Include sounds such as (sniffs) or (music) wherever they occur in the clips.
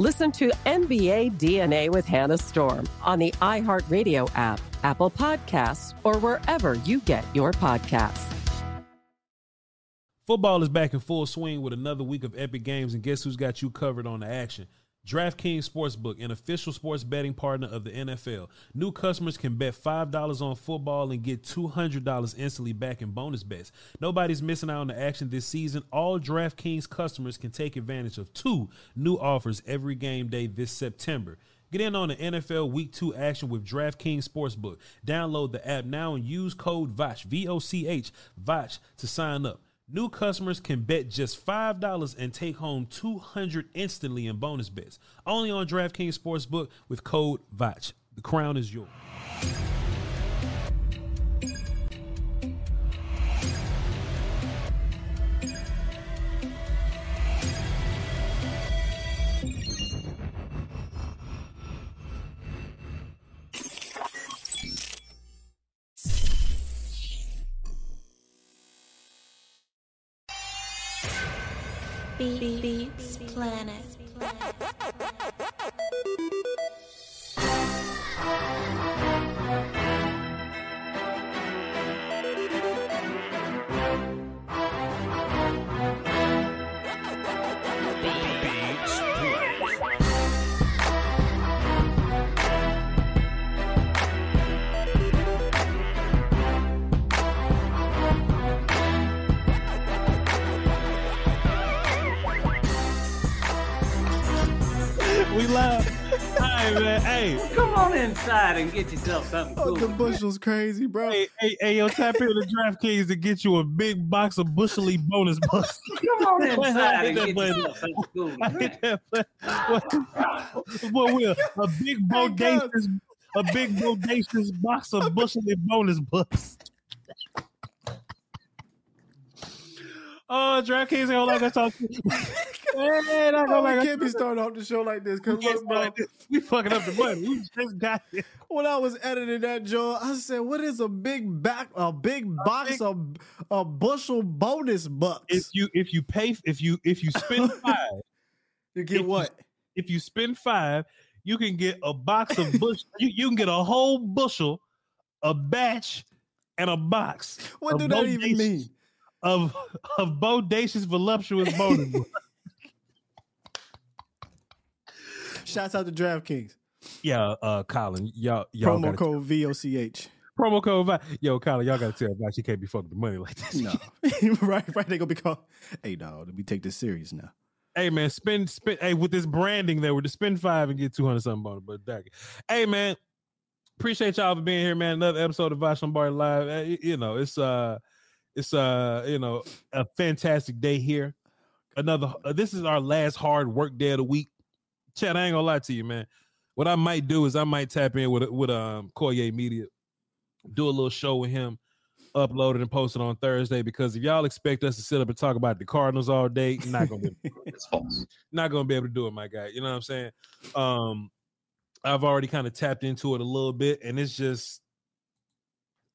Listen to NBA DNA with Hannah Storm on the iHeartRadio app, Apple Podcasts, or wherever you get your podcasts. Football is back in full swing with another week of epic games, and guess who's got you covered on the action? DraftKings Sportsbook, an official sports betting partner of the NFL. New customers can bet $5 on football and get $200 instantly back in bonus bets. Nobody's missing out on the action this season. All DraftKings customers can take advantage of two new offers every game day this September. Get in on the NFL Week 2 action with DraftKings Sportsbook. Download the app now and use code VOCH, V O C H, VOCH to sign up. New customers can bet just $5 and take home 200 instantly in bonus bets. Only on DraftKings Sportsbook with code VOCH. The crown is yours. Beats Planet. Man. Hey. Come on inside and get yourself something oh, cool. the bushel's crazy, bro. Hey, hey, hey, yo, tap into DraftKings to get you a big box of bushely bonus bucks. (laughs) Come on inside and get button. yourself something cool. I hit that button. Well, Will, a big (laughs) bodacious, a big bodacious box of bushely bonus bucks. Oh, DraftKings ain't (laughs) like I talk. Man, I Oh, go we like can't be starting off the show like this. Cause we, look, bro, we fucking up the money. We just got it. when I was editing that Joe, I said, "What is a big back, a big box of a bushel bonus bucks? If you if you pay if you if you spend (laughs) five, you if get you- what? if you spend five, you can get a box of bush. you, you can get a whole bushel, a batch, and a box. What do that even mean? Of of bodacious voluptuous bonus. (laughs) Shouts out to DraftKings. yeah, uh, Colin, y'all y'all Promo code VOCH. promo code. Vi- Yo, Colin, y'all gotta tell about you can't be fucking the money like this. No, (laughs) (laughs) right, right. They gonna be called. Hey, dog, we take this serious now. Hey man, spend spend hey with this branding there, with the spend five and get two hundred something on it. But that, hey man, appreciate y'all for being here, man. Another episode of Voch Lombardi Live. Uh, You know, it's uh, it's uh, you know, a fantastic day here. Another, uh, this is our last hard work day of the week. Chad, I ain't gonna lie to you, man. What I might do is I might tap in with with um Koye Media, do a little show with him, upload it and post it on Thursday. Because if y'all expect us to sit up and talk about the Cardinals all day, not gonna be It's (laughs) false. not gonna be able to do it, my guy. You know what I'm saying? Um, I've already kind of tapped into it a little bit, and it's just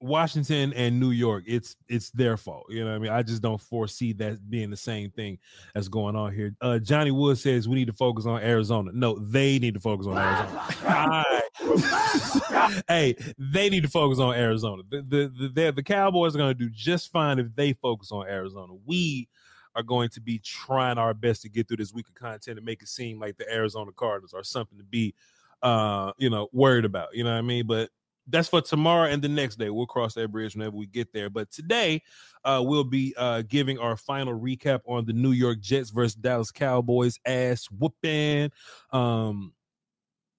Washington and New York. It's it's their fault. You know I mean? I just don't foresee that being the same thing that's going on here. Uh, Johnny Wood says we need to focus on Arizona. No, they need to focus on Arizona. (laughs) Hey, they need to focus on Arizona. The the the, the Cowboys are going to do just fine if they focus on Arizona. We are going to be trying our best to get through this week of content and make it seem like the Arizona Cardinals are something to be uh you know worried about. You know what I mean? But that's for tomorrow and the next day. We'll cross that bridge whenever we get there. But today, uh, we'll be uh, giving our final recap on the New York Jets versus Dallas Cowboys ass whooping. Um,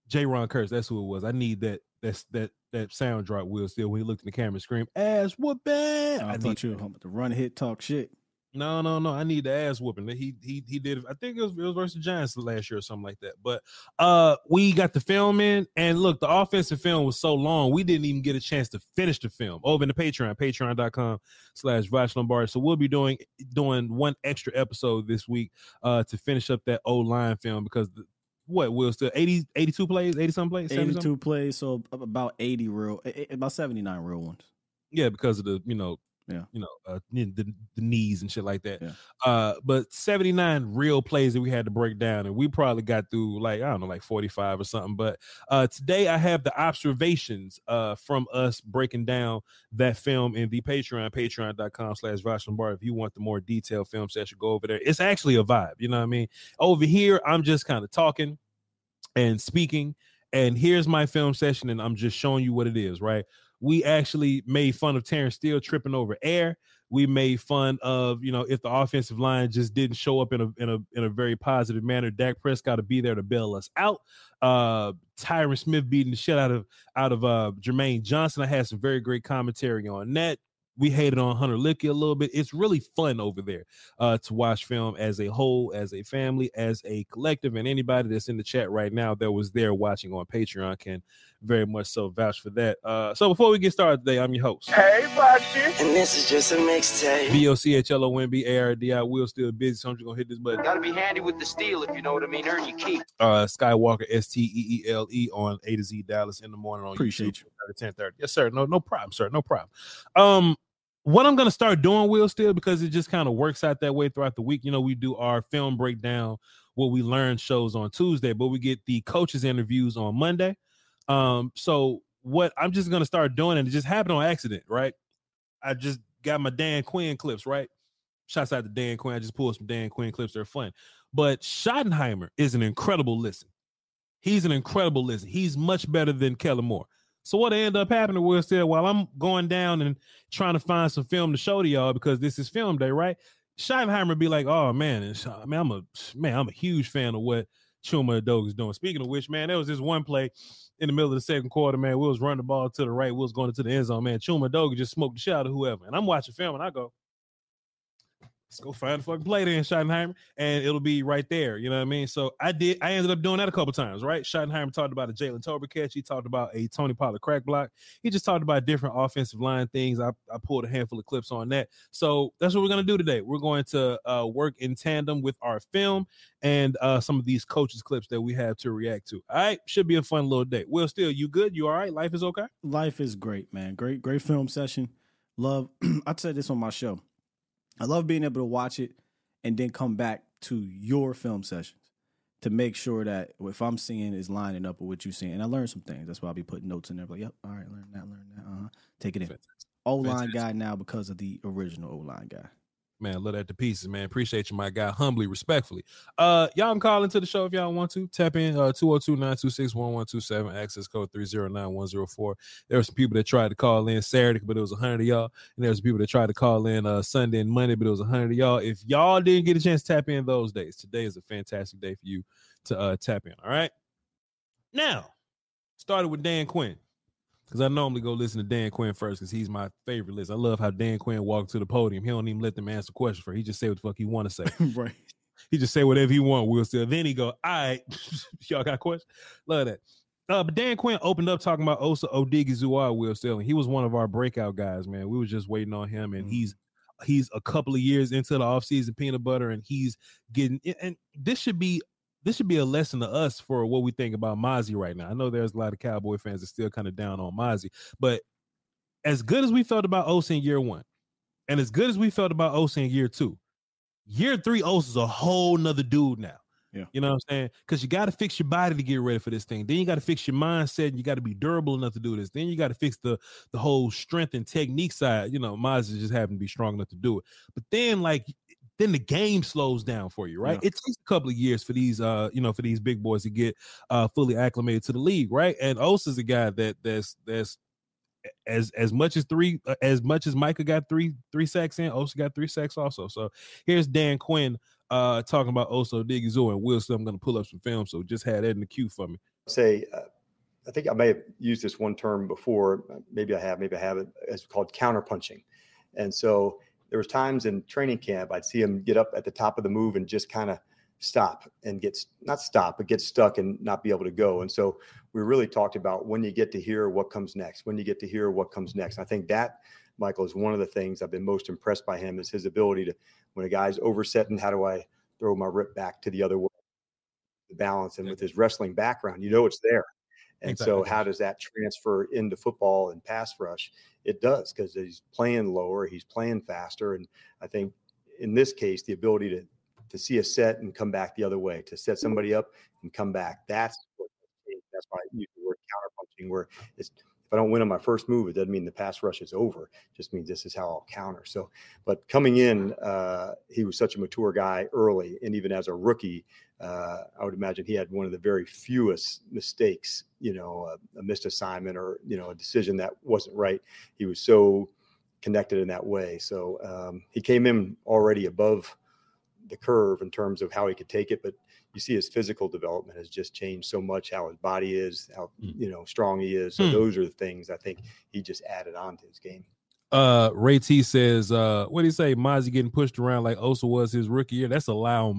J. Ron Kurtz, that's who it was. I need that. That's that that sound drop. Will still when he looked in the camera scream ass whooping. I, I thought you were home to run hit talk shit. No, no, no. I need the ass whooping. He he he did. I think it was it was versus the Giants last year or something like that. But uh, we got the film in, and look, the offensive film was so long, we didn't even get a chance to finish the film over in the Patreon, patreon.com slash Voch Lombardi. So we'll be doing doing one extra episode this week uh to finish up that old line film because the, what Will Steele 80 82 plays, 80 some plays, 70 something? 82 plays, so about 80 real, about 79 real ones. Yeah, because of the you know, Yeah. you know, uh, the, the knees and shit like that. Yeah. Uh, but seventy nine real plays that we had to break down, and we probably got through like I don't know, like forty five or something. But uh, today I have the observations uh from us breaking down that film in the Patreon, patreon.com slash Lombardi. If you want the more detailed film session, go over there. It's actually a vibe, you know what I mean? Over here, I'm just kind of talking and speaking. And here's my film session, and I'm just showing you what it is, right? We actually made fun of Terence Steele tripping over air. We made fun of, you know, if the offensive line just didn't show up in a in a in a very positive manner. Dak Prescott to be there to bail us out. Uh Tyron Smith beating the shit out of out of uh Jermaine Johnson. I had some very great commentary on that. We hated on Hunter Luepke a little bit. It's really fun over there uh, to watch film as a whole, as a family, as a collective, and anybody that's in the chat right now that was there watching on Patreon can very much so vouch for that. Uh, so before we get started today, I'm your host. Hey, Foxy. And this is just a mixtape. V O C H L O M B A R D I Will Steele busy, so I'm just gonna hit this button. Gotta be handy with the steel if you know what I mean. Earn your keep. Uh, Skywalker S T E E L E on A to Z Dallas in the morning on Appreciate YouTube at 10:30. Yes, sir. No, no problem, sir. No problem. Um, what I'm gonna start doing Will Steele because it just kind of works out that way throughout the week. You know, we do our film breakdown, what we learn shows on Tuesday, but we get the coaches interviews on Monday. Um, so what I'm just gonna start doing, and it just happened on accident, right? I just got my Dan Quinn clips, right? Shouts out to Dan Quinn. I just pulled some Dan Quinn clips. They're fun. But Schottenheimer is an incredible listen. He's an incredible listen. He's much better than Kellen Moore. So what ended up happening was that while I'm going down and trying to find some film to show to y'all because this is film day, right? Schottenheimer be like, "Oh man, mean, I'm a man, I'm a huge fan of what Chuma is doing." Speaking of which, man, there was this one play in the middle of the second quarter, man. We was running the ball to the right, we was going into the end zone, man. Chuma Dog just smoked the shot of whoever, and I'm watching film and I go, let's go find the fucking play there in Schottenheimer, and it'll be right there. You know what I mean? So I did. I ended up doing that a couple times, right? Schottenheimer talked about a Jalen Tolbert catch. He talked about a Tony Pollard crack block. He just talked about different offensive line things. I, I pulled a handful of clips on that. So that's what we're gonna do today. We're going to uh, work in tandem with our film and uh, some of these coaches clips that we have to react to. All right, should be a fun little day. Will, Steele, you good? You all right? Life is okay. Life is great, man. Great, great film session. Love. (clears throat) I said this on my show. I love being able to watch it and then come back to your film sessions to make sure that if I'm seeing is lining up with what you're seeing. And I learned some things. That's why I'll be putting notes in there. Like, yep, all right, learn that, learn that. Uh-huh. Take it in. O line guy now because of the original O line guy. Man, love that to pieces, man. Appreciate you, my guy. Humbly, respectfully. Uh, y'all can call into the show if y'all want to. Tap in uh 202-926-1127, access code 309104. There were some people that tried to call in Saturday, but it was hundred of y'all. And there was people that tried to call in uh Sunday and Monday, but it was hundred of y'all. If y'all didn't get a chance to tap in those days, today is a fantastic day for you to uh tap in. All right. Now, started with Dan Quinn because I normally go listen to Dan Quinn first because he's my favorite list. I love how Dan Quinn walked to the podium. He don't even let them ask answer questions for. He just say what the fuck he want to say. (laughs) right. He just say whatever he want. We'll still. Then he go, all right, (laughs) y'all got questions. Love that. Uh, but Dan Quinn opened up talking about Osa Odighizuwa, Will Steele, and he was one of our breakout guys. Man, we was just waiting on him, and mm. he's he's a couple of years into the offseason peanut butter, and he's getting. And this should be this should be a lesson to us for what we think about Mazi right now. I know there's a lot of Cowboy fans that still kind of down on Mazi, but as good as we felt about Osa in year one, and as good as we felt about Osa in year two, year three Osa is a whole nother dude now. Yeah. You know what I'm saying? Because you got to fix your body to get ready for this thing. Then you got to fix your mindset and you got to be durable enough to do this. Then you got to fix the the whole strength and technique side. You know, Mazi just happened to be strong enough to do it. But then like then the game slows down for you, right? Yeah. It takes a couple of years for these uh, you know, for these big boys to get uh fully acclimated to the league, right? And Osa's a guy that that's that's as as much as three uh, as much as Micah got three three sacks in, Osa got three sacks also. So here's Dan Quinn uh talking about Osa Odighizuwa and Wilson. I'm gonna pull up some film. So just had that in the queue for me. Say uh, I think I may have used this one term before. Maybe I have, maybe I haven't. It's called counterpunching. And so there was times in training camp I'd see him get up at the top of the move and just kind of stop and get not stop but get stuck and not be able to go. And so we really talked about when you get to hear what comes next, when you get to hear what comes next. I think that Michael is one of the things I've been most impressed by him is his ability to when a guy's oversetting, how do I throw my rip back to the other way? The balance and with his wrestling background, you know it's there. And exactly. so, how does that transfer into football and pass rush? It does because he's playing lower, he's playing faster, and I think in this case, the ability to to see a set and come back the other way, to set somebody up and come back. That's what, that's why I use the word counterpunching, where it's I don't win on my first move, it doesn't mean the pass rush is over. It just means this is how I'll counter. So, but coming in, uh, he was such a mature guy early, and even as a rookie, uh, I would imagine he had one of the very fewest mistakes. You know, a, a missed assignment or you know a decision that wasn't right. He was so connected in that way. So um, he came in already above the curve in terms of how he could take it, but you see his physical development has just changed so much. How his body is, how mm. you know strong he is. So mm. those are the things I think he just added on to his game. Uh, Ray T says, uh, what do you say? Mazi getting pushed around like Osa was his rookie year. That's a lie.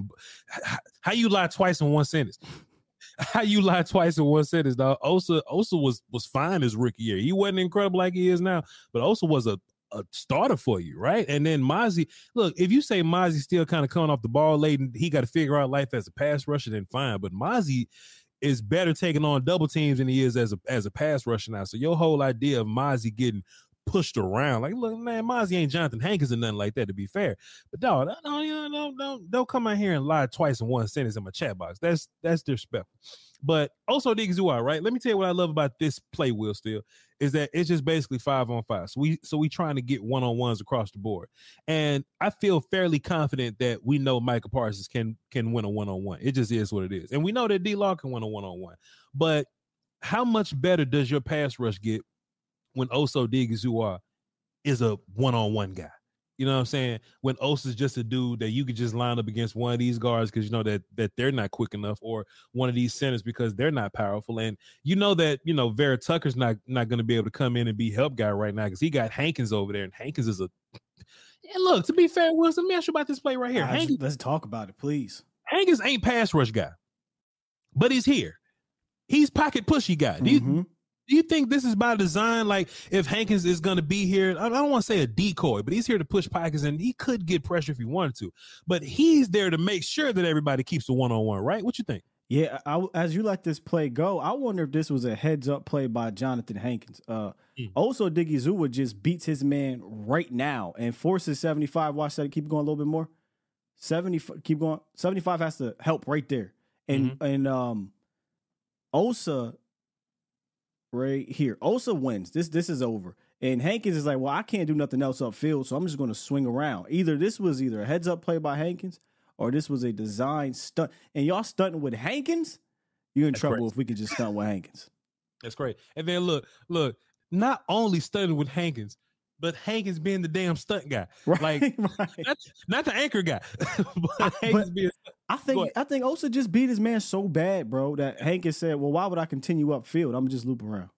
how you lie twice in one sentence? (laughs) How you lie twice in one sentence, dog? Osa Osa was was fine his rookie year. He wasn't incredible like he is now, but Osa was a a starter for you, right? And then Mazi, look, if you say Mazi still kind of coming off the ball late and he got to figure out life as a pass rusher, then fine. But Mazi is better taking on double teams than he is as a as a pass rusher now. So your whole idea of Mazi getting pushed around. Like, look, man, Mazi ain't Jonathan Hankins or nothing like that, to be fair. But dog, don't, don't, don't, don't, don't come out here and lie twice in one sentence in my chat box. That's that's disrespectful. But also Diggs right? Let me tell you what I love about this play, Will Steele, is that it's just basically five on five. So we so we trying to get one on ones across the board. And I feel fairly confident that we know Micah Parsons can can win a one on one. It just is what it is. And we know that D Law can win a one on one. But how much better does your pass rush get when Osa Odighizuwa is a one-on-one guy. You know what I'm saying? When Osa's just a dude that you could just line up against one of these guards because you know that that they're not quick enough, or one of these centers because they're not powerful, and you know that you know Vera Tucker's not not going to be able to come in and be help guy right now because he got Hankins over there, and Hankins is a. (sniffs) And look, to be fair, Wilson, let me ask you about this play right here. Hankins, let's talk about it, please. Hankins ain't pass rush guy, but he's here. He's pocket pushy guy. Mm-hmm. Do you think this is by design? Like, if Hankins is going to be here, I don't want to say a decoy, but he's here to push Pikers, and he could get pressure if he wanted to. But he's there to make sure that everybody keeps the one on one, right? What you think? Yeah, I, as you let this play go, I wonder if this was a heads up play by Jonathan Hankins. Uh, mm. Osa, Odighizuwa just beats his man right now and forces 75. Watch that. Keep going a little bit more. 70, keep going. 75 has to help right there. And, mm-hmm. and, um, Osa right here. Osa wins. This this is over. And Hankins is like, well, I can't do nothing else upfield, so I'm just going to swing around. Either this was either a heads up play by Hankins or this was a design stunt. And y'all stunting with Hankins? You're in That's trouble crazy. if we could just stunt with Hankins. That's great. And then look, look, not only stunting with Hankins, but Hank is being the damn stunt guy. Right, Like (laughs) right. not, not the anchor guy, (laughs) but Hankins being I think. I think Osa just beat his man so bad, bro, that Hankins said, "Well, why would I continue upfield? I'm just loop around."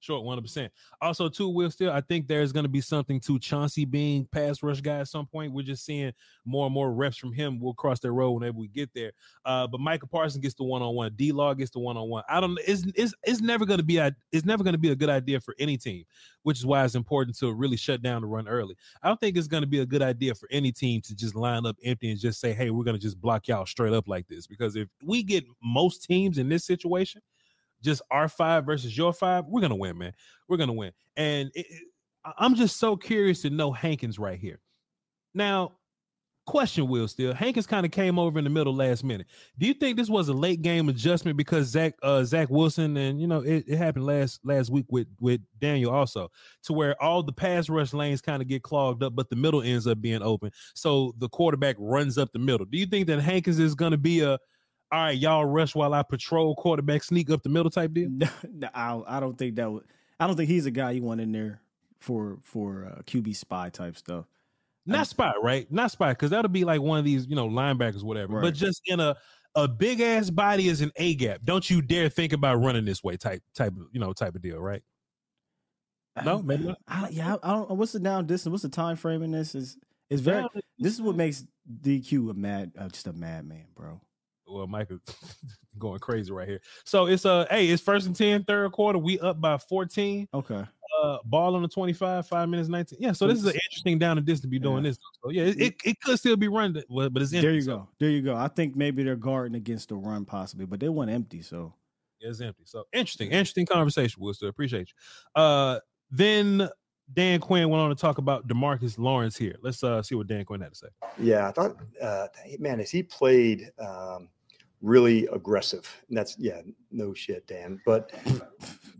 Short, one hundred percent. Also, too, Will Steele, I think there's going to be something to Chauncey being pass rush guy at some point. We're just seeing more and more reps from him. We'll cross that road whenever we get there. Uh, but Micah Parsons gets the one on one. D Law gets the one on one. I don't. It's it's it's never going to be a it's never going to be a good idea for any team, which is why it's important to really shut down the run early. I don't think it's going to be a good idea for any team to just line up empty and just say, "Hey, we're going to just block y'all straight up like this." Because if we get most teams in this situation just our five versus your five, we're gonna win, man. We're gonna win. And it, it- I'm just so curious to know Hankins right here. Now, question, Will Steele Hankins kind of came over in the middle last minute. Do you think this was a late game adjustment because Zach uh Zach Wilson and you know it, it happened last last week with with Daniel also to where all the pass rush lanes kind of get clogged up, but the middle ends up being open. So the quarterback runs up the middle. Do you think that Hankins is gonna be a all right, y'all rush while I patrol quarterback sneak up the middle type deal? No, (laughs) no, I, I don't think that would. I don't think he's a guy you want in there for for uh, QB spy type stuff. Not spy, right? Not spy, because that'll be like one of these, you know, linebackers, whatever. But just in a a big ass body is an A gap. Don't you dare think about running this way, type type of you know type of deal, right? No, maybe not. I, yeah, I don't. What's the down distance? What's the time frame in this? Is is very. This is what makes DQ a mad, uh, just a madman, bro. Well, Micah (laughs) going crazy right here. So it's uh hey, it's first and 10, third quarter. We up by 14. Okay. Uh ball on the 25, five minutes, 19. Yeah, so this is an interesting down and distance to be doing Yeah. this. So yeah, it, it, it could still be run, but but it's empty. There you so- go. There you go. I think maybe they're guarding against the run possibly, but they went empty. So yeah, It's empty. So interesting, interesting conversation, Worcester. Appreciate you. Uh then Dan Quinn went on to talk about Demarcus Lawrence here. Let's uh see what Dan Quinn had to say. Yeah, I thought, uh, man, as he played um, really aggressive, and that's yeah, no shit, Dan. But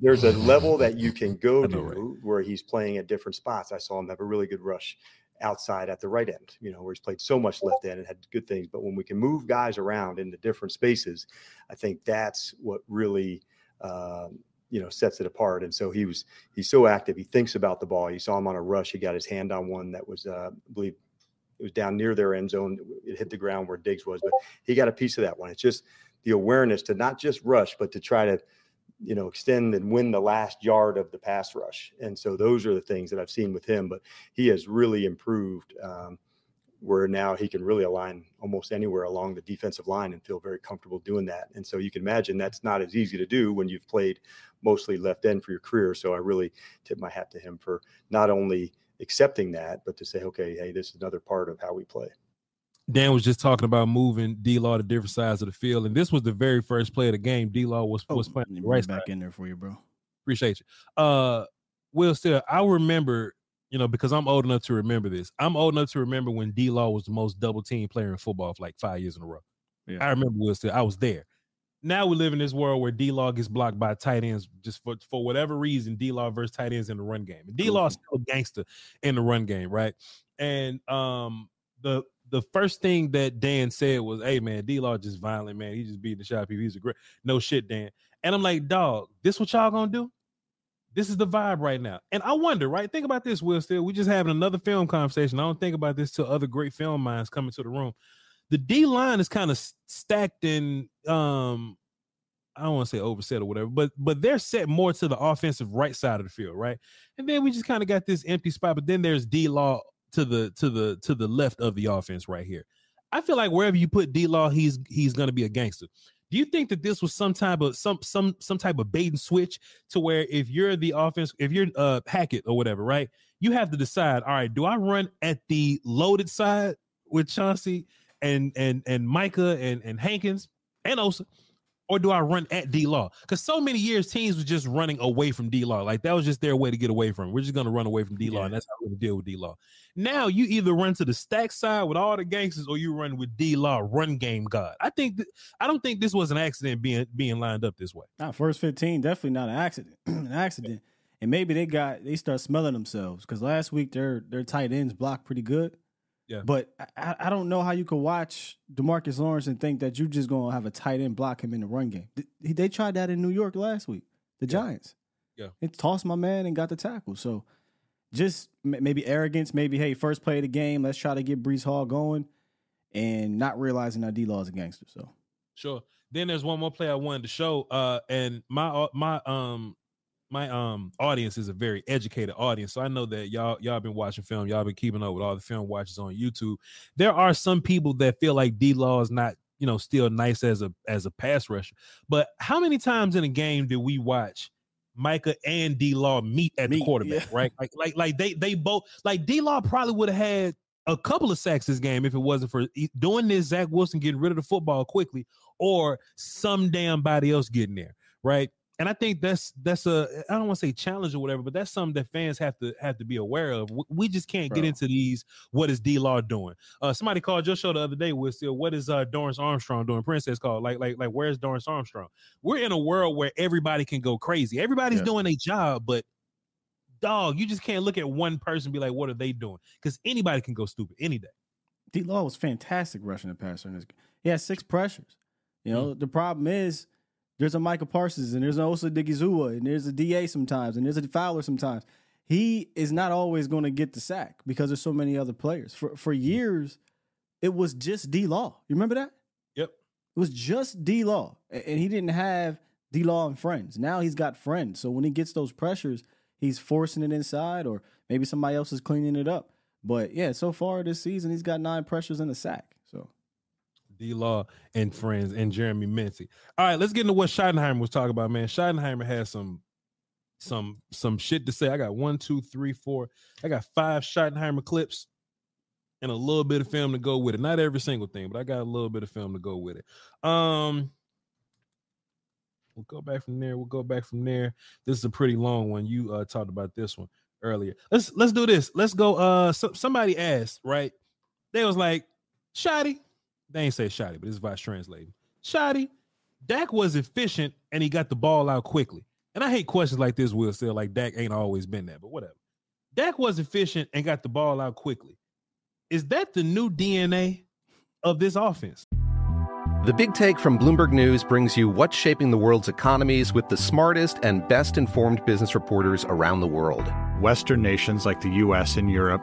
there's a level that you can go to right? where he's playing at different spots. I saw him have a really good rush outside at the right end, you know, where he's played so much left end and had good things. But when we can move guys around into different spaces, I think that's what really. Um, you know sets it apart and so he was he's so active he thinks about the ball you saw him on a rush he got his hand on one that was uh, I believe it was down near their end zone. It hit the ground where Diggs was, but he got a piece of that one. It's just the awareness to not just rush, but to try to, you know, extend and win the last yard of the pass rush. And so those are the things that I've seen with him. But he has really improved, um, where now he can really align almost anywhere along the defensive line and feel very comfortable doing that. And so you can imagine that's not as easy to do when you've played mostly left end for your career. So I really tip my hat to him for not only accepting that, but to say, okay, hey, this is another part of how we play. Dan was just talking about moving D Law to different sides of the field, and this was the very first play of the game. D Law was was playing let me the bring right back side. in there for you, bro. Appreciate you. Uh, Will Steele, I remember, you know, because I'm old enough to remember this. I'm old enough to remember when D Law was the most double team player in football for like five years in a row. Yeah. I remember Will Steele. I was there. Now we live in this world where D Law gets blocked by tight ends just for, for whatever reason. D Law versus tight ends in the run game. D Law still a gangster in the run game, right? And um the the first thing that Dan said was, "Hey man, D Law just violent man. He just beat the shot people. He's a great no shit, Dan." And I'm like, "Dog, this what y'all gonna do? This is the vibe right now." And I wonder, right? Think about this, Will. Steele, we just having another film conversation. I don't think about this till other great film minds come into the room. The D line is kind of stacked in um I don't want to say overset or whatever, but but they're set more to the offensive right side of the field, right? And then we just kind of got this empty spot, but then there's D Law to the to the to the left of the offense right here. I feel like wherever you put D Law, he's he's gonna be a gangster. Do you think that this was some type of some some some type of bait and switch to where if you're the offense, if you're uh Hackett or whatever, right? You have to decide, all right, do I run at the loaded side with Chauncey and and and Micah and and Hankins and Osa, or do I run at D Law? Because so many years teams were just running away from D Law. Like that was just their way to get away from. Him. We're just gonna run away from D Law, and that's how we're gonna deal with D Law. Now you either run to the stack side with all the gangsters, or you run with D Law, run game god. I think th- I don't think this was an accident being being lined up this way. Not first 15, definitely not an accident. (clears throat) an accident. and maybe they got they start smelling themselves because last week their their tight ends blocked pretty good. Yeah. But I, I don't know how you could watch Demarcus Lawrence and think that you're just gonna have a tight end block him in the run game. They, they tried that in New York last week. The Giants. Yeah. It tossed my man and got the tackle. So just maybe arrogance, maybe hey, first play of the game, let's try to get Breece Hall going, and not realizing that D Law is a gangster. So sure. Then there's one more play I wanted to show, uh, and my uh, my um my um audience is a very educated audience so i know that y'all y'all been watching film y'all been keeping up with all the film watches on youtube there are some people that feel like d-law is not you know still nice as a as a pass rusher but how many times in a game did we watch Micah and D Law meet at meet, the quarterback, yeah. right? Like, like, like they they both like D Law probably would have had a couple of sacks this game if it wasn't for doing this. Zach Wilson getting rid of the football quickly, or some damn body else getting there, right? And I think that's that's a I don't want to say challenge or whatever, but that's something that fans have to have to be aware of. We just can't Bro. get into these. What is D Law doing? Uh, somebody called your show the other day with still what is uh Dorance Armstrong doing? Princess called like like like where's Dorance Armstrong? We're in a world where everybody can go crazy. Everybody's yeah. doing a job, but dog, you just can't look at one person be like, what are they doing? Because anybody can go stupid any day. D Law was fantastic rushing the passer in this. He had six pressures. You know, mm. the problem is there's a Micah Parsons and there's an Osa Odighizuwa and there's a DA sometimes and there's a Fowler sometimes. He is not always going to get the sack because there's so many other players. For for years, it was just D Law. You remember that? Yep. It was just D Law, and he didn't have D Law and friends. Now he's got friends. So when he gets those pressures, he's forcing it inside, or maybe somebody else is cleaning it up. But yeah, so far this season, he's got nine pressures in the sack. D Law and friends and Jeremy Mincey. All right, let's get into what Schottenheimer was talking about, man. Schottenheimer has some some some shit to say. I got one, two, three, four. I got five Schottenheimer clips and a little bit of film to go with it. Not every single thing, but I got a little bit of film to go with it. Um we'll go back from there. We'll go back from there. This is a pretty long one. You uh talked about this one earlier. Let's let's do this. Let's go. Uh so, somebody asked, right? They was like, Shotty, they ain't say shoddy, but this is vice translating. Shoddy, Dak was efficient and he got the ball out quickly. And I hate questions like this, Will Steele like Dak ain't always been that, but whatever. Dak was efficient and got the ball out quickly. Is that the new DNA of this offense? The Big Take from Bloomberg News brings you what's shaping the world's economies with the smartest and best informed business reporters around the world. Western nations like the US and Europe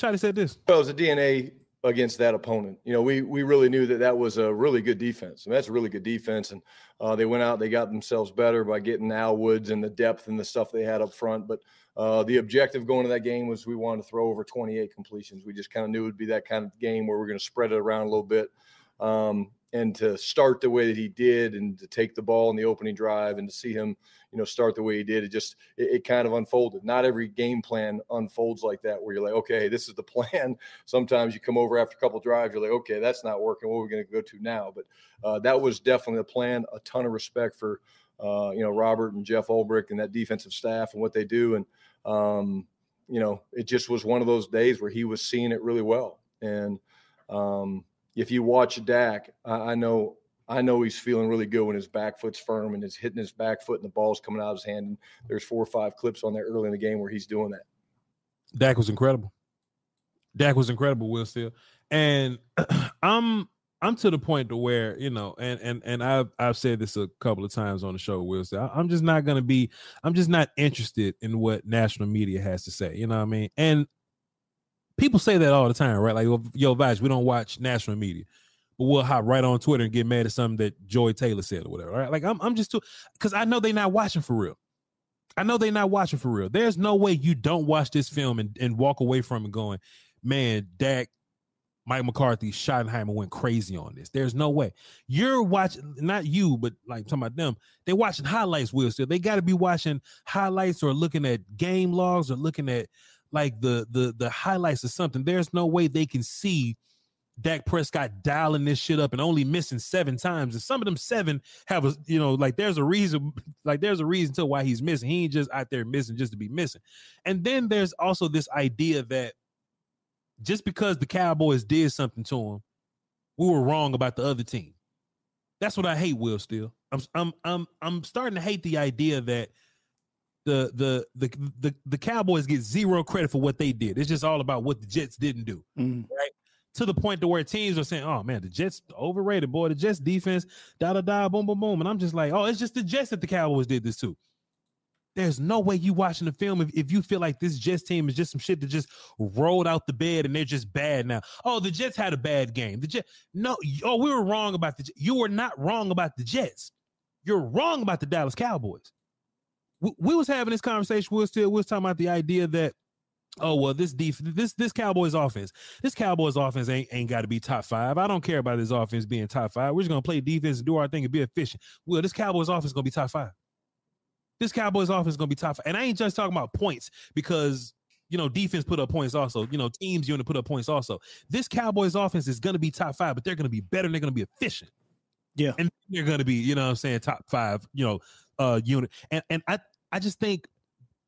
Shotty said this. Well, it was a DNA against that opponent. You know, we we really knew that that was a really good defense. and that's a really good defense, and uh, they went out, they got themselves better by getting Al Woods and the depth and the stuff they had up front. But uh, the objective going to that game was we wanted to throw over 28 completions. We just kind of knew it would be that kind of game where we're going to spread it around a little bit. Um, and to start the way that he did and to take the ball in the opening drive and to see him you know start the way he did it just it, it, kind of unfolded. Not every game plan unfolds like that where you're like okay this is the (laughs) plan. Sometimes you come over after a couple drives you're like okay that's not working. What are we going to go to now? But uh, that was definitely the plan a ton of respect for uh, you know robert and jeff ulbrich and that defensive staff and what they do. And um, you know it just was one of those days where he was seeing it really well. And um, if you watch Dak, I, know I know he's feeling really good when his back foot's firm and he's hitting his back foot and the ball's coming out of his hand. And there's four or five clips on there early in the game where he's doing that. Dak was incredible. Dak was incredible, Will Steele. And (clears throat) I'm I'm to the point to where, you know, and and and I've I've said this a couple of times on the show, Will Steele. I'm just not gonna be, I'm just not interested in what national media has to say. You know what I mean? And people say that all the time, right? Like, yo, Voch, we don't watch national media, but we'll hop right on Twitter and get mad at something that Joy Taylor said or whatever. Right? Like, I'm, I'm just too because I know they're not watching for real. I know they're not watching for real. There's no way you don't watch this film and, and walk away from it going, man, Dak, Mike McCarthy, Schottenheimer went crazy on this. There's no way. You're watching, not you, but like talking about them, they're watching highlights, Will Steele. They got to be watching highlights or looking at game logs or looking at like the the the highlights of something. There's no way they can see Dak Prescott dialing this shit up and only missing seven times. And some of them seven have a you know like there's a reason (laughs) like there's a reason to why he's missing. He ain't just out there missing just to be missing. And then there's also this idea that just because the Cowboys did something to him, we were wrong about the other team. That's what I hate, Will. Steele, I'm I'm I'm I'm starting to hate the idea that the the the the the Cowboys get zero credit for what they did. It's just all about what the Jets didn't do, mm. right? To the point to where teams are saying, "Oh man, the Jets overrated, boy. The Jets defense, da da da, boom boom boom." And I'm just like, "Oh, it's just the Jets that the Cowboys did this to." There's no way you watching the film if, if you feel like this Jets team is just some shit that just rolled out the bed and they're just bad now. Oh, the Jets had a bad game. The Jet, no, oh, we were wrong about the. You were not wrong about the Jets. You're wrong about the Dallas Cowboys we, we was having this conversation. We was still we was talking about the idea that oh well this def- this this Cowboys offense this Cowboys offense ain't ain't got to be top five. I don't care about this offense being top five. We're just gonna play defense and do our thing and be efficient. Well, this Cowboys offense is gonna be top five. This Cowboys offense is gonna be top five. And I ain't just talking about points because you know defense put up points also. You know teams you want to put up points also. This Cowboys offense is gonna be top five, but they're gonna be better. and They're gonna be efficient. Yeah, and they're gonna be you know what I'm saying top five. You know uh unit and and I I just think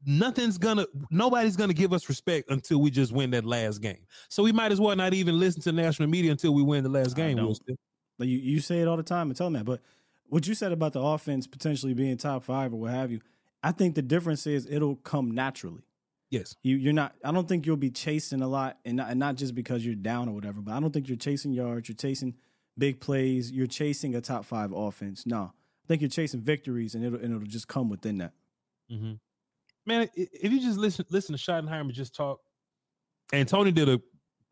nothing's gonna nobody's gonna give us respect until we just win that last game. So we might as well not even listen to national media until we win the last game. But You you say it all the time and tell them that, but what you said about the offense potentially being top five or what have you, I think the difference is it'll come naturally. Yes. You, you're not. I don't think you'll be chasing a lot, and not, and not just because you're down or whatever. But I don't think you're chasing yards. You're chasing big plays. You're chasing a top five offense. No, I think you're chasing victories, and it'll and it'll just come within that. Mm-hmm. Man, if you just listen listen to Schottenheimer just talk, and Tony did a,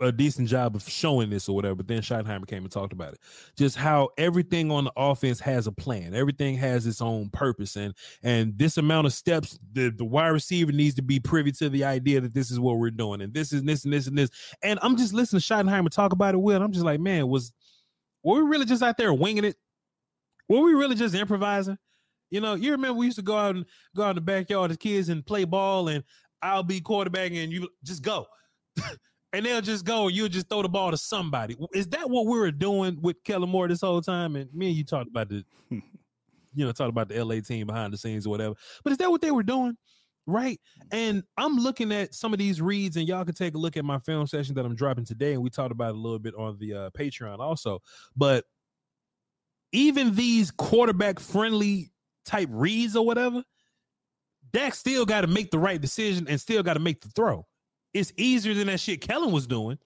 a decent job of showing this or whatever, but then Schottenheimer came and talked about it. Just how everything on the offense has a plan, everything has its own purpose, and and this amount of steps, the, the wide receiver needs to be privy to the idea that this is what we're doing, and this is this and this and this. And I'm just listening to Schottenheimer talk about it. Will and I'm just like, man, was were we really just out there winging it? Were we really just improvising? You know, you remember we used to go out and go out in the backyard as kids and play ball, and I'll be quarterback, and you just go, (laughs) and they'll just go, and you'll just throw the ball to somebody. Is that what we were doing with Kellen Moore this whole time? And me and you talked about the, (laughs) you know, talked about the LA team behind the scenes or whatever. But is that what they were doing? Right. And I'm looking at some of these reads, and y'all can take a look at my film session that I'm dropping today. And we talked about it a little bit on the uh, Patreon also. But even these quarterback friendly type reads or whatever, Dak still got to make the right decision and still got to make the throw. It's easier than that shit Kellen was doing,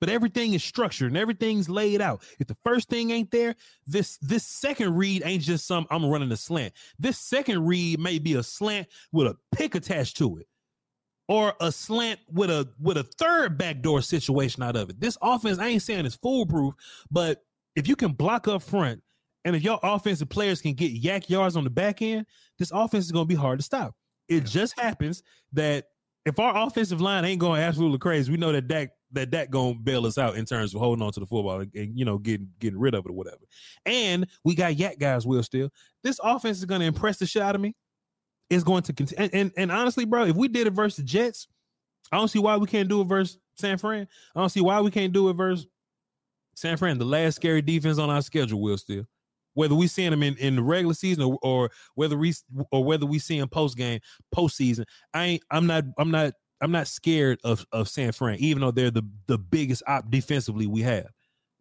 but everything is structured and everything's laid out. If the first thing ain't there, this this second read ain't just some I'm running a slant. This second read may be a slant with a pick attached to it. Or a slant with a with a third backdoor situation out of it. This offense, I ain't saying it's foolproof, but if you can block up front and if your offensive players can get YAC yards on the back end, this offense is going to be hard to stop. It just happens that if our offensive line ain't going absolutely crazy, we know that Dak that Dak going to bail us out in terms of holding on to the football and, and, you know getting getting rid of it or whatever. And we got YAC guys Will Steele. This offense is going to impress the shit out of me. It's going to continue. And, and and honestly, bro, if we did it versus the Jets, I don't see why we can't do it versus San Fran. I don't see why we can't do it versus San Fran, the last scary defense on our schedule, Will Steele. Whether we seeing them in, in the regular season or, or whether we or whether we see them post game, postseason, I ain't I'm not I'm not I'm not scared of, of San Fran, even though they're the, the biggest op defensively we have.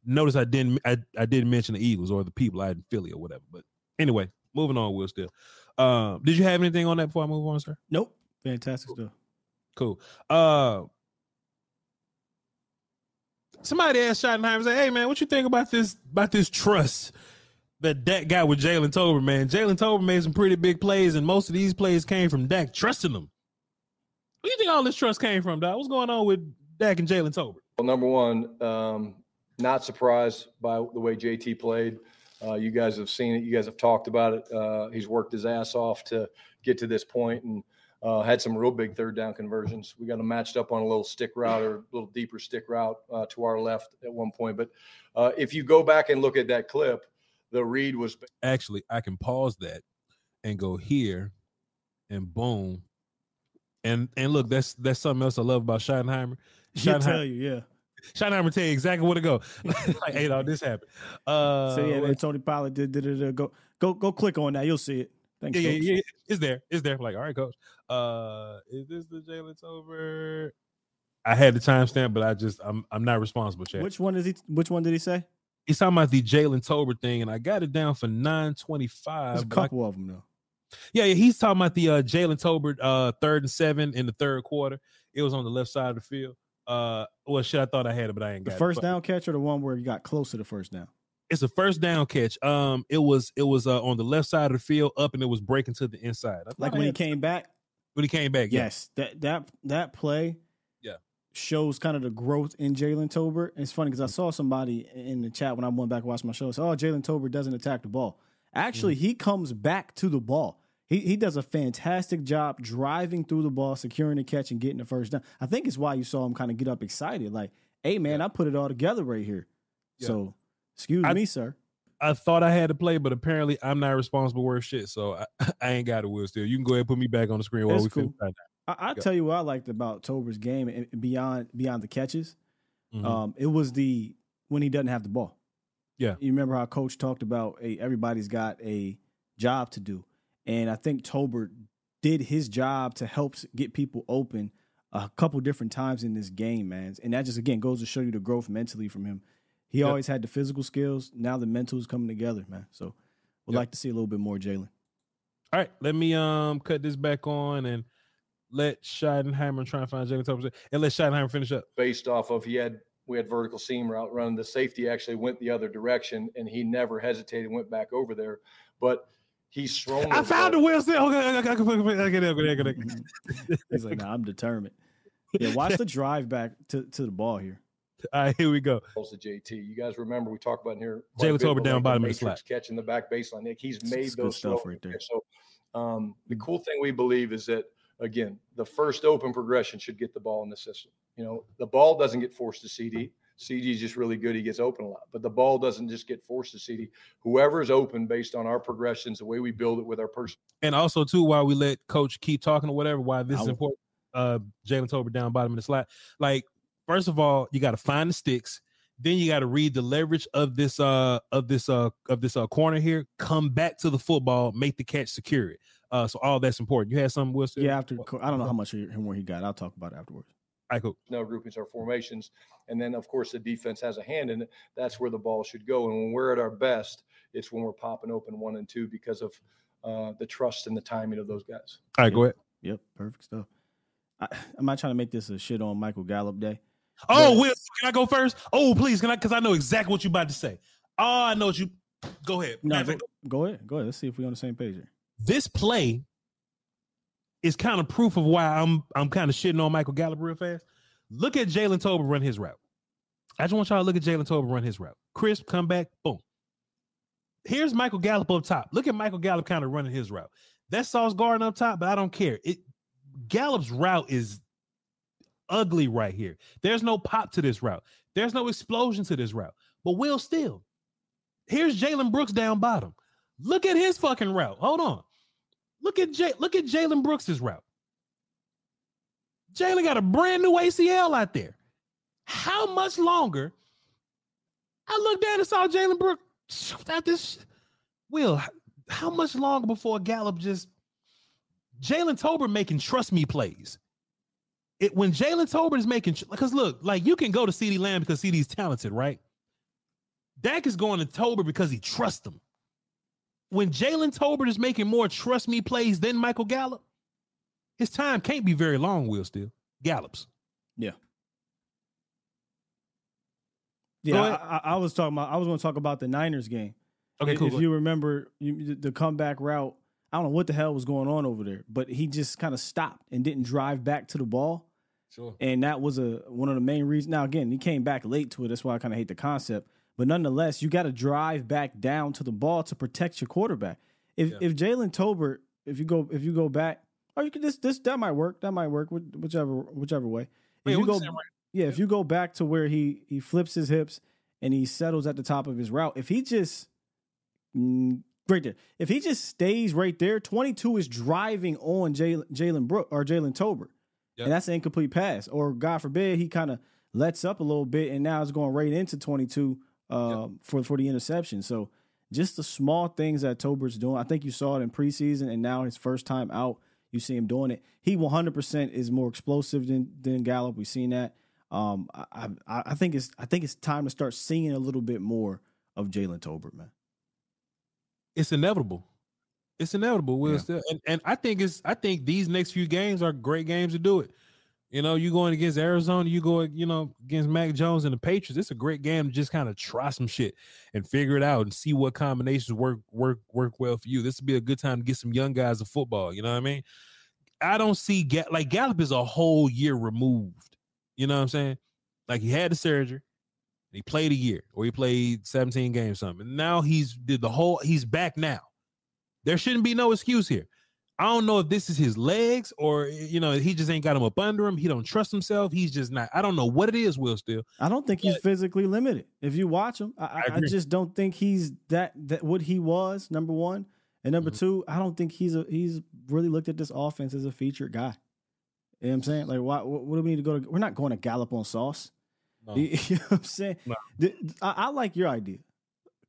Notice I didn't I, I didn't mention the Eagles or the people I had in Philly or whatever. But anyway, moving on, Will Steele. Um, did you have anything on that before I move on, sir? Nope. Fantastic stuff. Cool. Uh somebody asked Schottenheimer, say, hey man, what you think about this about this trust that Dak got with Jalen Tolbert, man? Jalen Tolbert made some pretty big plays, and most of these plays came from Dak trusting them. Where do you think all this trust came from, Doc? What's going on with Dak and Jalen Tolbert? Well, number one, um, not surprised by the way JT played. Uh, you guys have seen it. You guys have talked about it. Uh, he's worked his ass off to get to this point and uh, had some real big third down conversions. We got him matched up on a little stick route or a little deeper stick route uh, to our left at one point. But uh, if you go back and look at that clip, the read was Actually, I can pause that and go here and boom. And and look, that's that's something else I love about Schottenheimer. He'll tell you, yeah. Schottenheimer tell you exactly where to go. (laughs) like, hey, no, this happened. Uh, so yeah, then Tony Pollard did, did, did, did go go go click on that. You'll see it. Thanks, yeah, yeah, coach. yeah, yeah. It's there. It's there. Like, all right, coach. Uh, is this the Jalen Tolbert? I had the timestamp, but I just I'm I'm not responsible, Chad. Which one is he? Which one did he say? He's talking about the Jalen Tolbert thing, and I got it down for 925. There's a but I- couple of them though. yeah, yeah, he's talking about the uh Jalen Tolbert uh third and seven in the third quarter. It was on the left side of the field. Uh well shit, I thought I had it, but I ain't The got first it. But down catch or the one where you got close to the first down? It's a first down catch. Um, it was it was uh on the left side of the field up and it was breaking to the inside. Like when he came back. when he came back. yeah. Yes, that that that play. Yeah. shows kind of the growth in Jalen Tolbert. It's funny because I saw somebody in the chat when I went back and watched my show. Say, "Oh, Jalen Tolbert doesn't attack the ball." Actually, mm-hmm. he comes back to the ball. He he does a fantastic job driving through the ball, securing the catch, and getting the first down. I think it's why you saw him kind of get up excited, like, "Hey, man, I put it all together right here." Yeah. So, excuse I- me, sir. I thought I had to play, but apparently I'm not responsible for shit. So I, (laughs) I ain't got it. Will Steele. You can go ahead and put me back on the screen while It's we cool. finish right now. I, I tell you what I liked about Tolbert's game and beyond beyond the catches. Mhm. Um, it was the when he doesn't have the ball. Yeah. You remember how coach talked about everybody's got a job to do. And I think Tolbert did his job to help get people open a couple different times in this game, man. And that just again goes to show you the growth mentally from him. He Yeah. always had the physical skills. Now the mental is coming together, man. So we'd like to see a little bit more Jalen. All right, let me um cut this back on and let Schottenheimer try and find Jalen Tolbert and let Schottenheimer finish up. Based off of he had we had vertical seam route run. The safety actually went the other direction and he never hesitated, went back over there. But he's strong. I found a Wilson. he's like, nah, I'm determined. Yeah, watch the drive back to, to the ball here. (laughs) All right, here we go. Close to JT. You guys remember we talked about here. Jalen Tolbert down bottom of the slot. Catching the back baseline. Nick, he's made it's those stuff right there. So um, the mm. cool thing we believe is that – again, the first open progression should get the ball in the system. You know, the ball doesn't get forced to CeeDee. CeeDee is just really good. He gets open a lot, but the ball doesn't just get forced to CeeDee. Whoever is open based on our progressions, the way we build it with our person. And also too, while we let Coach keep talking or whatever, why this I is important. Uh, Jalen Tolbert down bottom of the slot. Like, first of all, you got to find the sticks. Then you got to read the leverage of this uh of this uh of this uh corner here. Come back to the football, make the catch, secure it. Uh, so all that's important. You had something, Wilson? Yeah, after I don't know how much he- him where he got. I'll talk about it afterwards. I cool. no groupings or formations. And then, of course, the defense has a hand in it. That's where the ball should go. And when we're at our best, it's when we're popping open one and two because of uh, the trust and the timing of those guys. All right, go ahead. Yep, perfect stuff. I, I'm not trying to make this a shit on Michael Gallup day. Oh, But- Will, can I go first? Oh, please, can I? Because I know exactly what you're about to say. Oh, I know what you. Go ahead. No, go, go ahead. Go ahead. Let's see if we're on the same page here. This play is kind of proof of why I'm I'm kind of shitting on Michael Gallup real fast. Look at Jalen Tolbert run his route. I just want y'all to look at Jalen Tolbert run his route. Crisp, come back, boom. Here's Michael Gallup up top. Look at Michael Gallup kind of running his route. That's Sauce Gardner up top, but I don't care. It Gallup's route is ugly right here. There's no pop to this route. There's no explosion to this route. But Will Steele. Here's Jalen Brooks down bottom. Look at his fucking route. Hold on. Look at Jay. Look at Jalen Brooks's route. Jalen got a brand new ACL out there. How much longer? I looked down and saw Jalen Brooks at this. Will, how much longer before Gallup just Jalen Tolbert making trust me plays? It when Jalen Tolbert is making because look, like you can go to CeeDee Lamb because CeeDee's talented, right? Dak is going to Tolbert because he trusts him. When Jalen Tolbert is making more trust me plays than Michael Gallup, his time can't be very long, Will Steele. Gallup's. Yeah. Yeah. I, I, I was talking about. I was going to talk about the Niners game. Okay, If- cool, If you remember you, the comeback route, I don't know what the hell was going on over there, but he just kind of stopped and didn't drive back to the ball. Sure. And that was a one of the main reasons. Now again, he came back late to it. That's why I kind of hate the concept. But nonetheless, you got to drive back down to the ball to protect your quarterback. If Yeah. if Jalen Tolbert, if you go if you go back, or you could this this that might work. That might work. wh- Whichever whichever way. If Yeah, you go, right- yeah, if you go back to where he he flips his hips and he settles at the top of his route, if he just mm, right there, if he just stays right there, twenty two is driving on Jalen Jalen Brook or Jalen Tolbert, Yep. and that's an incomplete pass. Or God forbid he kind of lets up a little bit and now it's going right into twenty two uh, for for the interception. So just the small things that Tolbert's doing. I think you saw it in preseason and now his first time out, you see him doing it. He 100% is more explosive than than Gallup. We've seen that. Um, I, I I think it's I think it's time to start seeing a little bit more of Jalen Tolbert, man. it's inevitable. It's inevitable. Will Yeah. still, and, and I think it's I think these next few games are great games to do it. You know, you going against Arizona, you go, you know, against Mac Jones and the Patriots. It's a great game to just kind of try some shit and figure it out and see what combinations work work work well for you. This would be a good time to get some young guys of football. You know what I mean? I don't see like Gallup is a whole year removed. You know what I'm saying? Like he had the surgery, he played a year, or he played 17 games, something. And now he's did the whole. He's back now. There shouldn't be no excuse here. I don't know if this is his legs or you know he just ain't got him up under him. He don't trust himself. He's just not. I don't know what it is. Will Steele. I don't think he's physically limited. If you watch him, I, I, I just don't think he's that that what he was. Number one, and number Mm-hmm. two, I don't think he's a he's really looked at this offense as a featured guy. You know what I'm saying? Like, why? What, what do we need to go to? We're not going to Gallup on sauce. No. You, (laughs) you know what I'm saying? No. I, I like your idea.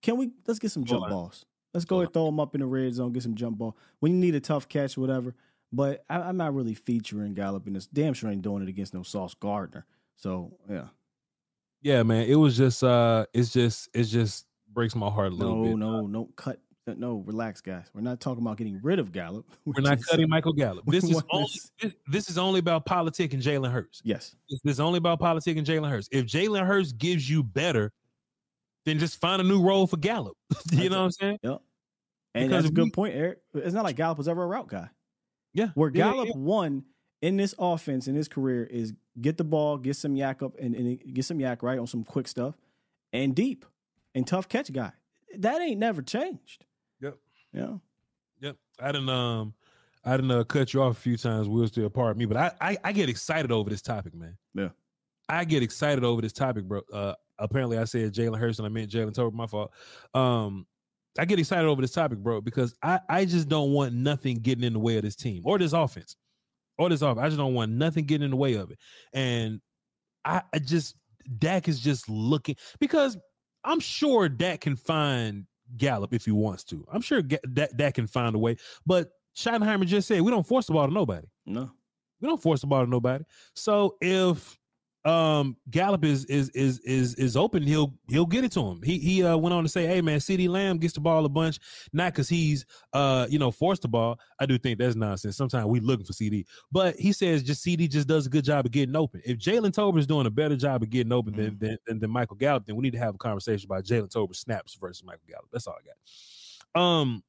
Can we? Let's get some jump balls. Let's go and throw them up in the red zone. Get some jump ball. When you need a tough catch, whatever. But I, I'm not really featuring Gallup in this. Damn sure ain't doing it against no Sauce Gardner. So yeah. Yeah, man. It was just. uh It's just. It just breaks my heart a little No, bit. no, no. Cut No, relax, guys. We're not talking about getting rid of Gallup. (laughs) We're not just- cutting Michael Gallup. This is (laughs) only this- this, is only about politic and Jalen Hurts. Yes. This this is only about politic and Jalen Hurts. If Jalen Hurts gives you better, then just find a new role for Gallup. (laughs) you know what I'm saying? Yep. And Because that's a good we- point, Eric. It's not like Gallup was ever a route guy. Yeah. Where Yeah, Gallup yeah. won in this offense in his career is get the ball, get some YAC up, and, and get some YAC right on some quick stuff, and deep and tough catch guy. That ain't never changed. Yep. Yeah. Yep. I didn't um I didn't uh, cut you off a few times. Will Steele apart me, but I, I I get excited over this topic, man. Yeah. I get excited over this topic, bro. Uh apparently I said Jalen Hurts and I meant Jalen Tolbert, my fault. Um I get excited over this topic, bro, because I, I just don't want nothing getting in the way of this team or this offense. Or this offense. I just don't want nothing getting in the way of it. And I, I just Dak is just looking because I'm sure Dak can find Gallup if he wants to. I'm sure Ga- Dak, Dak can find a way. But Schottenheimer just said we don't force the ball to nobody. No. We don't force the ball to nobody. So if um Gallup is is is is is open, he'll he'll get it to him. He he uh, went on to say, "Hey man, CeeDee Lamb gets the ball a bunch, not because he's uh you know forced the ball. I do think that's nonsense. Sometimes we looking for CeeDee, but he says just CeeDee just does a good job of getting open. If Jalen Tolbert is doing a better job of getting open than, than than than Michael Gallup, then we need to have a conversation about Jalen Tolbert snaps versus Michael Gallup. That's all I got. Um,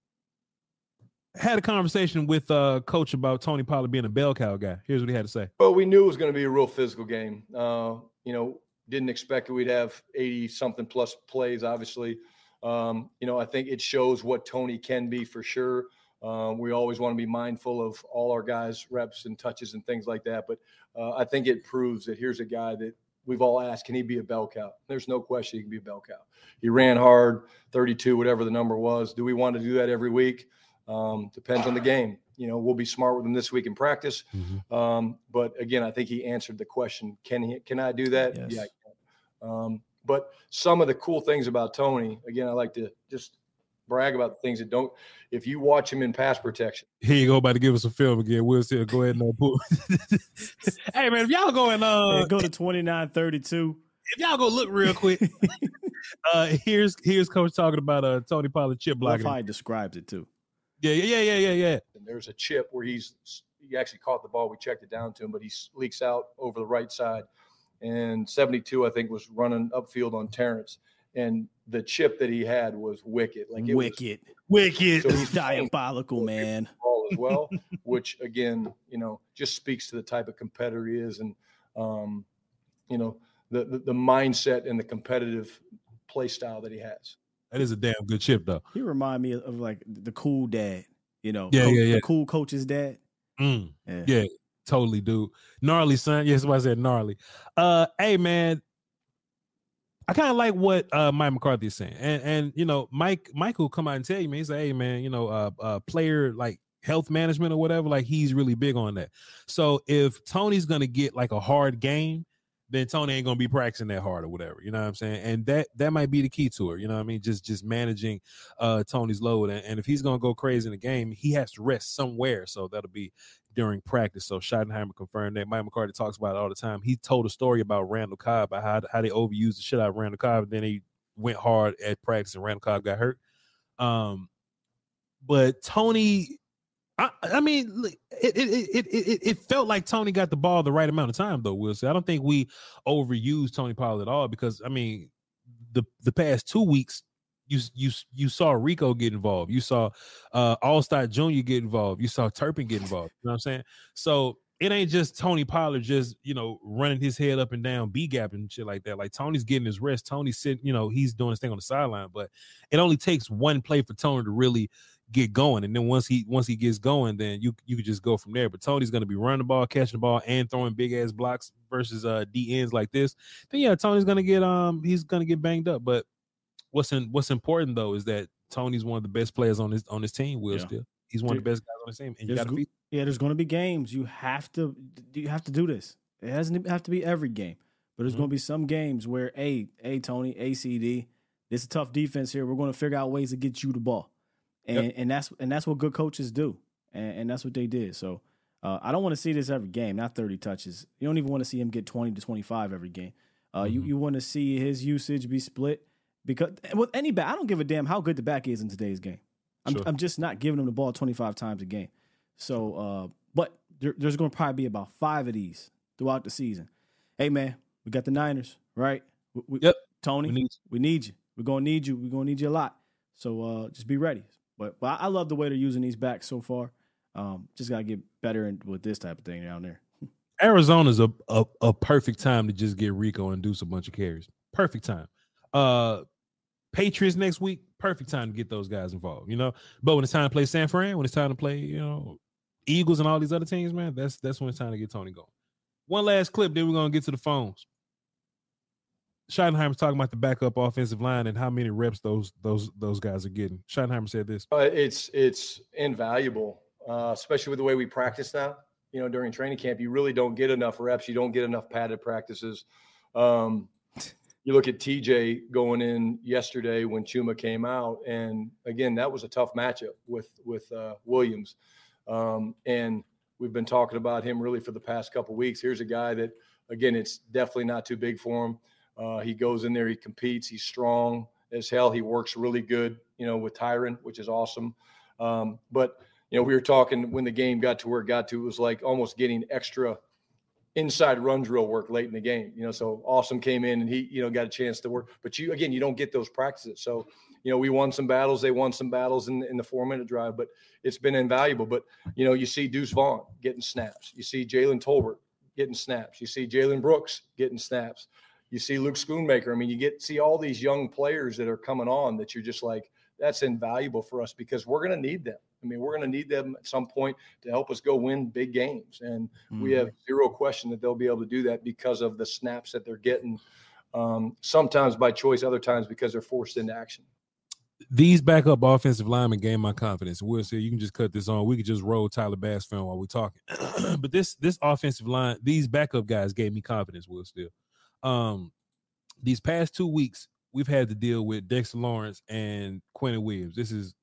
had a conversation with uh coach about Tony Pollard being a bell cow guy. Here's what he had to say. Well, we knew it was going to be a real physical game. Uh, you know, didn't expect that we'd have 80 something plus plays, obviously. Um, you know, I think it shows what Tony can be for sure. Um, we always want to be mindful of all our guys' reps and touches and things like that. But uh, I think it proves that here's a guy that we've all asked, can he be a bell cow? There's no question he can be a bell cow. He ran hard, 32, whatever the number was. Do we want to do that every week? Um, depends on the game. You know, we'll be smart with him this week in practice. Um, but again, I think he answered the question: Can he? Can I do that? Yes. Yeah. I can. Um, but some of the cool things about Tony, again, I like to just brag about the things that don't. If you watch him in pass protection, Here you go, about to give us a film again. Will Steele go ahead and uh, pull. (laughs) hey man, if y'all go and uh, Yeah, go to twenty nine thirty two. if y'all go look real quick, (laughs) uh, here's here's coach talking about uh Tony Pollard chip Love blocking. how he describes it too. Yeah, yeah, yeah, yeah, yeah, yeah. and there's a chip where he's he actually caught the ball. We checked it down to him, but he leaks out over the right side. And 72, I think, was running upfield on Terence. And the chip that he had was wicked. Like it was- Wicked. Wicked. So he's (laughs) Diabolical, man. ball as well, (laughs) which again, you know, just speaks to the type of competitor he is, and um, you know, the, the the mindset and the competitive play style that he has. That is a damn good chip though. He remind me of like the cool dad, you know. Yeah, coach- yeah, yeah. The cool coach's dad. Mm. Yeah. Yeah, totally, dude. Gnarly son. Yes, what I said gnarly. Uh, hey man, I kind of like what uh Mike McCarthy is saying, and and you know Mike Mike will come out and tell you, man. He's like, hey man, you know, uh, uh, player like health management or whatever, like he's really big on that. So if Tony's gonna get like a hard game, then Tony ain't gonna be practicing that hard or whatever. You know what I'm saying? And that that might be the key to it. You know what I mean? Just just managing uh Tony's load. And, and if he's gonna go crazy in the game, he has to rest somewhere. So that'll be during practice. So Schottenheimer confirmed that. Mike McCarthy talks about it all the time. He told a story about Randall Cobb, about how, how they overused the shit out of Randall Cobb, and then he went hard at practice and Randall Cobb got hurt. Um, but Tony, I, I mean, it, it, it, it, it felt like Tony got the ball the right amount of time, though, Will. So I don't think we overused Tony Pollard at all because, I mean, the the past two weeks, you you you saw Rico get involved. You saw uh Allstott Jr. get involved. You saw Turpin get involved. You know what I'm saying? So it ain't just Tony Pollard just, you know, running his head up and down, B gap and shit like that. Like Tony's getting his rest. Tony's sitting, you know, he's doing his thing on the sideline, but it only takes one play for Tony to really get going. And then once he once he gets going, then you you could just go from there. But Tony's gonna be running the ball, catching the ball, and throwing big ass blocks versus uh D ends like this. Then yeah, Tony's gonna get um he's gonna get banged up. But what's in what's important though is that Tony's one of the best players on his on his team. Will Yeah. still he's one of the best guys on his team, and you got to go- yeah, there's going to be games you have to you have to do this. It doesn't have to be every game, but there's Mhm. going to be some games where, hey, hey, Tony, ACD, It's a tough defense here. We're going to figure out ways to get you the ball, and Yep. and that's and that's what good coaches do, and, and that's what they did. So uh, I don't want to see this every game, not 30 touches. You don't even want to see him get 20 to 25 every game. Uh, You you want to see his usage be split because with any back, I don't give a damn how good the back is in today's game. I'm, Sure. I'm just not giving him the ball 25 times a game. So, uh, but there, there's going to probably be about five of these throughout the season. Hey, man, we got the Niners, right? We, we- Yep. Tony, We need we need you. We're going to need you. We're going to need you a lot. So uh, just be ready. But, but I love the way they're using these backs so far. Um, just got to get better in, with this type of thing down there. Arizona's a, a a perfect time to just get Rico and do a bunch of carries. Perfect time. Uh Patriots next week, perfect time to get those guys involved, you know. But when it's time to play San Fran, when it's time to play, you know, Eagles and all these other teams, man, that's that's when it's time to get Tony going. One last clip, then we're gonna get to the phones. Schottenheimer's talking about the backup offensive line and how many reps those those those guys are getting. Schottenheimer said this. Uh, it's it's invaluable, uh, especially with the way we practice now. You know, during training camp, you really don't get enough reps. You don't get enough padded practices. Um, you look at TJ going in yesterday when Chuma came out, and again, that was a tough matchup with with uh, Williams. Um, and we've been talking about him really for the past couple weeks. Here's a guy that, again, it's definitely not too big for him. Uh, he goes in there, he competes, he's strong as hell. He works really good, you know, with Tyron, which is awesome. Um, but you know, we were talking when the game got to where it got to, it was like almost getting extra inside run drill work late in the game. You know, so Awesome came in and he, you know, got a chance to work. But you again, you don't get those practices. So, you know, we won some battles. They won some battles in, in the four minute drive, but it's been invaluable. But you know, you see Deuce Vaughn getting snaps. You see Jalen Tolbert getting snaps. You see Jalen Brooks getting snaps. You see Luke Schoonmaker. I mean, you get see all these young players that are coming on that you're just like, that's invaluable for us because we're going to need them. I mean, we're going to need them at some point to help us go win big games. And we have zero question that they'll be able to do that because of the snaps that they're getting, um, sometimes by choice, other times because they're forced into action. These backup offensive linemen gain my confidence. We'll say you can just cut this on. We could just roll Tyler Bass film while we're talking. (clears throat) but this this offensive line, these backup guys gave me confidence. Will Steele. Um, these past two weeks, we've had to deal with Dexter Lawrence and Quinnen Williams. This is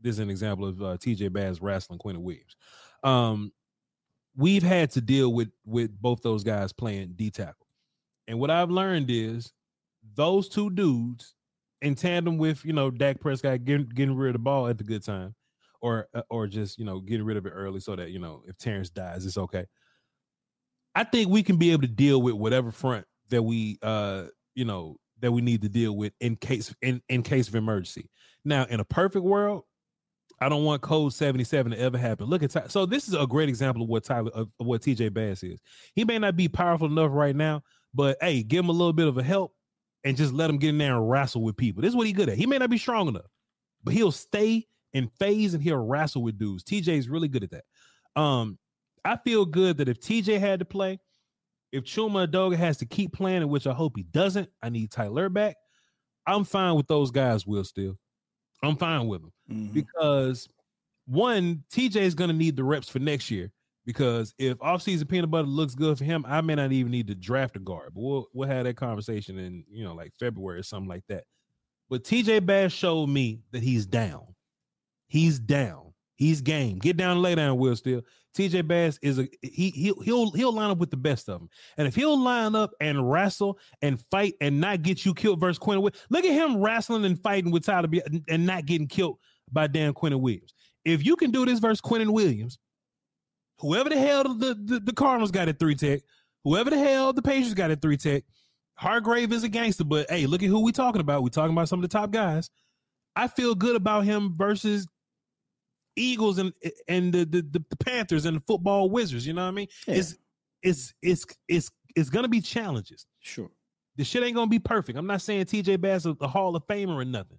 this is an example of uh, TJ Bass wrestling Quinnen Williams. Um, we've had to deal with with both those guys playing D tackle, and what I've learned is those two dudes in tandem with you know Dak Prescott getting, getting rid of the ball at the good time, or uh, or just you know getting rid of it early so that you know if Terence dies, it's okay. I think we can be able to deal with whatever front that we uh you know that we need to deal with in case in, in case of emergency. Now, in a perfect world, I don't want code 77 to ever happen. Look at Ty- so this is a great example of what Tyler of, what TJ Bass is. He may not be powerful enough right now, but hey, give him a little bit of a help and just let him get in there and wrestle with people. This is what he good at. He may not be strong enough, but he'll stay in phase and he'll wrestle with dudes. TJ is really good at that. Um, I feel good that if TJ had to play, if Chuma Edoga has to keep playing, which I hope he doesn't, I need Tyler back. I'm fine with those guys, Will Steele. I'm fine with them Mm-hmm. because one, TJ is going to need the reps for next year. Because if offseason peanut butter looks good for him, I may not even need to draft a guard. But we'll we'll have that conversation in you know like February or something like that. But TJ Bass showed me that he's down. He's down. He's game. Get down and lay down, Will Steele. TJ Bass is a he he'll he'll he'll line up with the best of them. And if he'll line up and wrestle and fight and not get you killed versus Quinnen Williams, look at him wrestling and fighting with Tyler B- and not getting killed by Dan Quinnen Williams. If you can do this versus Quinnen Williams, whoever the hell the, the, the Cardinals got at three tech, whoever the hell the Patriots got at three tech, Hargrave is a gangster, but hey, look at who we talking about. we talking about some of the top guys. I feel good about him versus Eagles and and the the, the Panthers and the football Wizards. You know what I mean? It's it's it's it's it's gonna be challenges. Sure. The shit ain't gonna be perfect. I'm not saying TJ Bass is a Hall of Famer or nothing.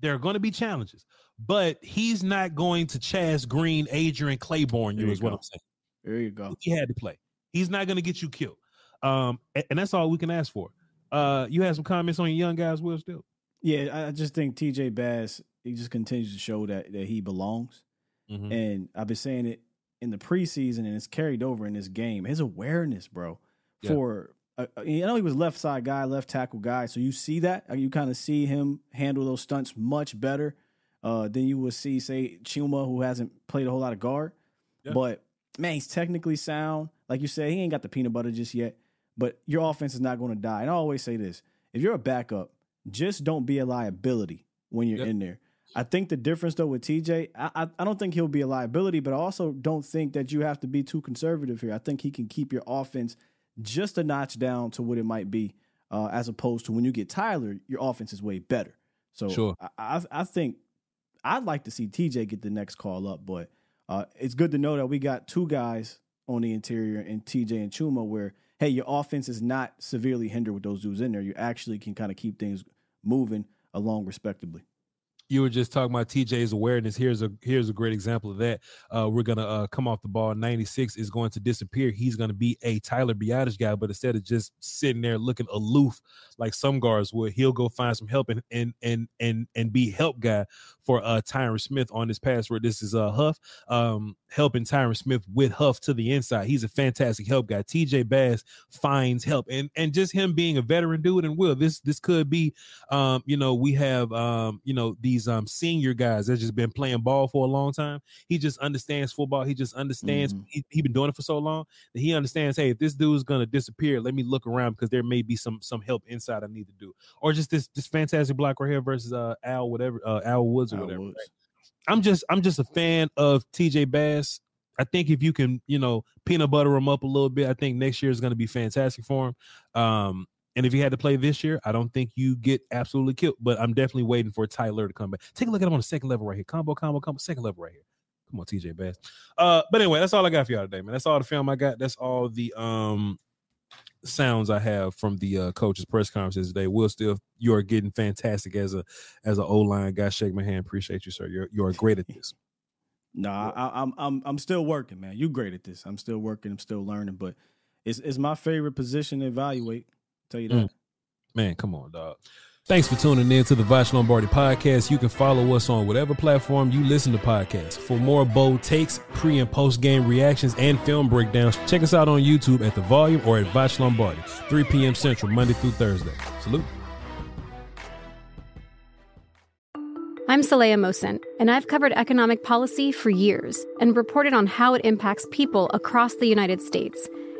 There are gonna be challenges, but he's not going to Chaz Green, Adrian Clayborn. You There you is what. I'm saying. There you go. He had to play. He's not gonna get you killed. Um, a- and, that's all we can ask for. Uh, you had some comments on your young guys, Will Steele. Yeah, I- I just think TJ Bass he just continues to show that that he belongs. Mhm. And I've been saying it in the preseason, and it's carried over in this game. His awareness, bro, Yeah. for uh, you know he was left side guy, left tackle guy, so you see that uh, you kind of see him handle those stunts much better uh, than you would see, say Chuma, who hasn't played a whole lot of guard. Yeah. But man, he's technically sound. Like you said, he ain't got the peanut butter just yet. But your offense is not going to die. And I always say this: if you're a backup, just don't be a liability when you're Yep. in there. I think the difference though with TJ, I, I, I don't think he'll be a liability, but I also don't think that you have to be too conservative here. I think he can keep your offense just a notch down to what it might be, uh, as opposed to when you get Tyler, your offense is way better. So Sure. I, I, I think I'd like to see TJ get the next call up, but uh, it's good to know that we got two guys on the interior in TJ and Chuma where, hey, your offense is not severely hindered with those dudes in there. You actually can kind of keep things moving along respectably. You were just talking about TJ's awareness. Here's a here's a great example of that. Uh, we're gonna uh, come off the ball. 96 is going to disappear. He's gonna be a Tyler Biadasz guy, but instead of just sitting there looking aloof like some guards would, he'll go find some help and and and and and be help guy for uh Tyron Smith on this pass where this is uh Huff um helping Tyron Smith with Huff to the inside. He's a fantastic help guy. TJ Bass finds help and and just him being a veteran dude and will this this could be um you know we have um you know these um senior guys that's just been playing ball for a long time. He just understands football. He just understands he, he been doing it for so long that he understands hey if this dude's gonna disappear let me look around because there may be some some help inside I need to do or just this this fantastic block right here versus uh Al whatever uh Al Woods or whatever. right? I'm just I'm just a fan of TJ Bass. I think if you can, you know, peanut butter him up a little bit, I think next year is going to be fantastic for him. Um, and if he had to play this year, I don't think you get absolutely killed. But I'm definitely waiting for Tyler to come back. Take a look at him on the second level right here. Combo, combo, combo, second level right here. Come on, TJ Bass. Uh, but anyway, that's all I got for y'all today, man. That's all the film I got. That's all the um sounds I have from the uh, coaches press conferences today. Will Steele you are getting fantastic as a as an O line guy. Shake my hand. Appreciate you, sir. You're you are great at this. No, I, I'm I'm I'm still working, man. You great at this. I'm still working. I'm still learning, but it's it's my favorite position to evaluate. tell you that. Mm. Man, come on, dog. Thanks for tuning in to the Voch Lombardi podcast. You can follow us on whatever platform you listen to podcasts. For more bold takes, pre and post game reactions, and film breakdowns, check us out on YouTube at The Volume or at Voch Lombardi, 3 p.m. Central, Monday through Thursday. Salute. I'm Saleha Mohsin, and I've covered economic policy for years and reported on how it impacts people across the United States.